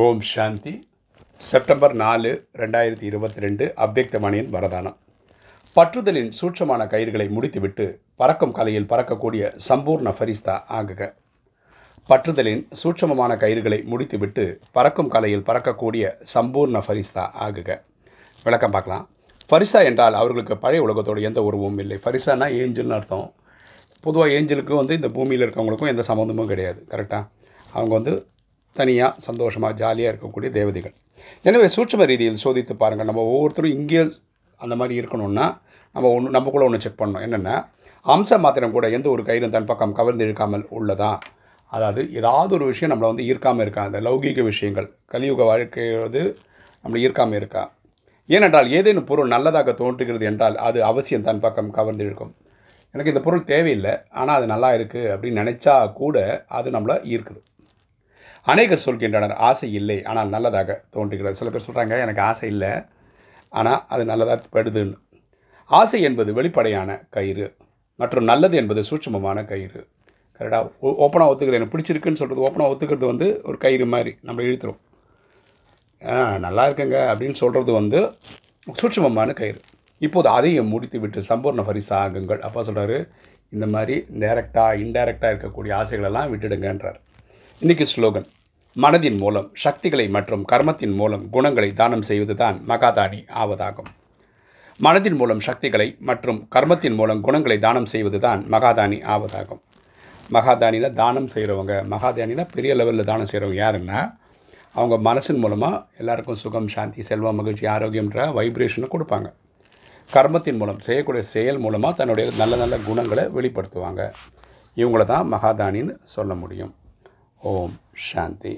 ஓம் சாந்தி. September நாலு ரெண்டாயிரத்தி இருபத்தி ரெண்டு அவ்வக்தமணியின் வரதானம். பற்றுதலின் சூட்சமான கயிறுகளை முடித்துவிட்டு பறக்கும் கலையில் பறக்கக்கூடிய சம்பூர்ண ஃபரிஸ்தா ஆகுக. பற்றுதலின் சூட்சமமான கயிறுகளை முடித்துவிட்டு பறக்கும் கலையில் பறக்கக்கூடிய சம்பூர்ண ஃபரிஸ்தா ஆகுக. விளக்கம் பார்க்கலாம். ஃபரிசா என்றால் அவர்களுக்கு பழைய உலகத்தோடு எந்த உருவமும் இல்லை. ஃபரிசானா ஏஞ்சல்னு அர்த்தம். பொதுவாக ஏஞ்சலுக்கும் வந்து இந்த பூமியில் இருக்கவங்களுக்கும் எந்த சம்மந்தமும் கிடையாது. கரெக்டாக அவங்க வந்து தனியாக சந்தோஷமாக ஜாலியாக இருக்கக்கூடிய தேவதைகள். எனவே சூட்சும ரீதியில் சோதித்து பாருங்கள். நம்ம ஒவ்வொருத்தரும் இங்கே அந்த மாதிரி இருக்கணும்னா நம்ம ஒன்று நமக்குள்ளே ஒன்று செக் பண்ணணும். என்னென்னா அம்ச மாத்திரம் கூட எந்த ஒரு கயிறும் தன் பக்கம் கவர்ந்து இழுக்காமல் உள்ளதா? அதாவது ஏதாவது ஒரு விஷயம் நம்மளை வந்து ஈர்க்காமல் இருக்கா? அந்த லௌகீக விஷயங்கள். கலியுக வாழ்க்கை வந்து நம்மளை ஈர்க்காமல் இருக்கா? ஏனென்றால் ஏதேனும் பொருள் நல்லதாக தோன்றுகிறது என்றால் அது அவசியம் தன் பக்கம் கவர்ந்து இழுக்கும். எனக்கு இந்த பொருள் தேவையில்லை ஆனால் அது நல்லா இருக்குது அப்படின்னு நினச்சா கூட அது நம்மளை ஈர்க்குது. அநேகர் சொல்கின்றனர் ஆசை இல்லை ஆனால் நல்லதாக தோன்றுகிறது. சில பேர் சொல்கிறாங்க எனக்கு ஆசை இல்லை ஆனால் அது நல்லதாக படுதுன்னு ஆசை என்பது வெளிப்படையான கயிறு மற்றும் நல்லது என்பது சூட்சமமான கயிறு. கரெக்டாக ஓப்பனாக ஒத்துக்கிறது எனக்கு பிடிச்சிருக்குன்னு சொல்கிறது ஓப்பனாக ஒத்துக்கிறது வந்து ஒரு கயிறு மாதிரி நம்ம இழுத்துரும். நல்லா இருக்குங்க அப்படின்னு சொல்கிறது வந்து சூட்சமமான கயிறு. இப்போது அதையும் முடித்து விட்டு சம்பூர்ண பரிசாகுங்கள் அப்பா சொல்கிறாரு இந்த மாதிரி டேரெக்டாக இன்டைரக்டாக இருக்கக்கூடிய ஆசைகளெல்லாம் விட்டுடுங்கன்றார். இன்றைக்கி ஸ்லோகன். மனதின் மூலம் சக்திகளை மற்றும் கர்மத்தின் மூலம் குணங்களை தானம் செய்வது தான் மகாதானி ஆவதாகும். மனதின் மூலம் சக்திகளை மற்றும் கர்மத்தின் மூலம் குணங்களை தானம் செய்வது தான் மகாதானி ஆவதாகும். மகாதானியில் தானம் செய்கிறவங்க மகாதானியில் பெரிய லெவலில் தானம் செய்கிறவங்க யாருன்னா அவங்க மனசின் மூலமாக எல்லாருக்கும் சுகம் சாந்தி செல்வம் மகிழ்ச்சி ஆரோக்கியன்ற வைப்ரேஷனை கொடுப்பாங்க. கர்மத்தின் மூலம் செய்யக்கூடிய செயல் மூலமாக தன்னுடைய நல்ல நல்ல குணங்களை வெளிப்படுத்துவாங்க. இவங்கள தான் மகாதானின்னு சொல்ல முடியும். ஓம் சாந்தி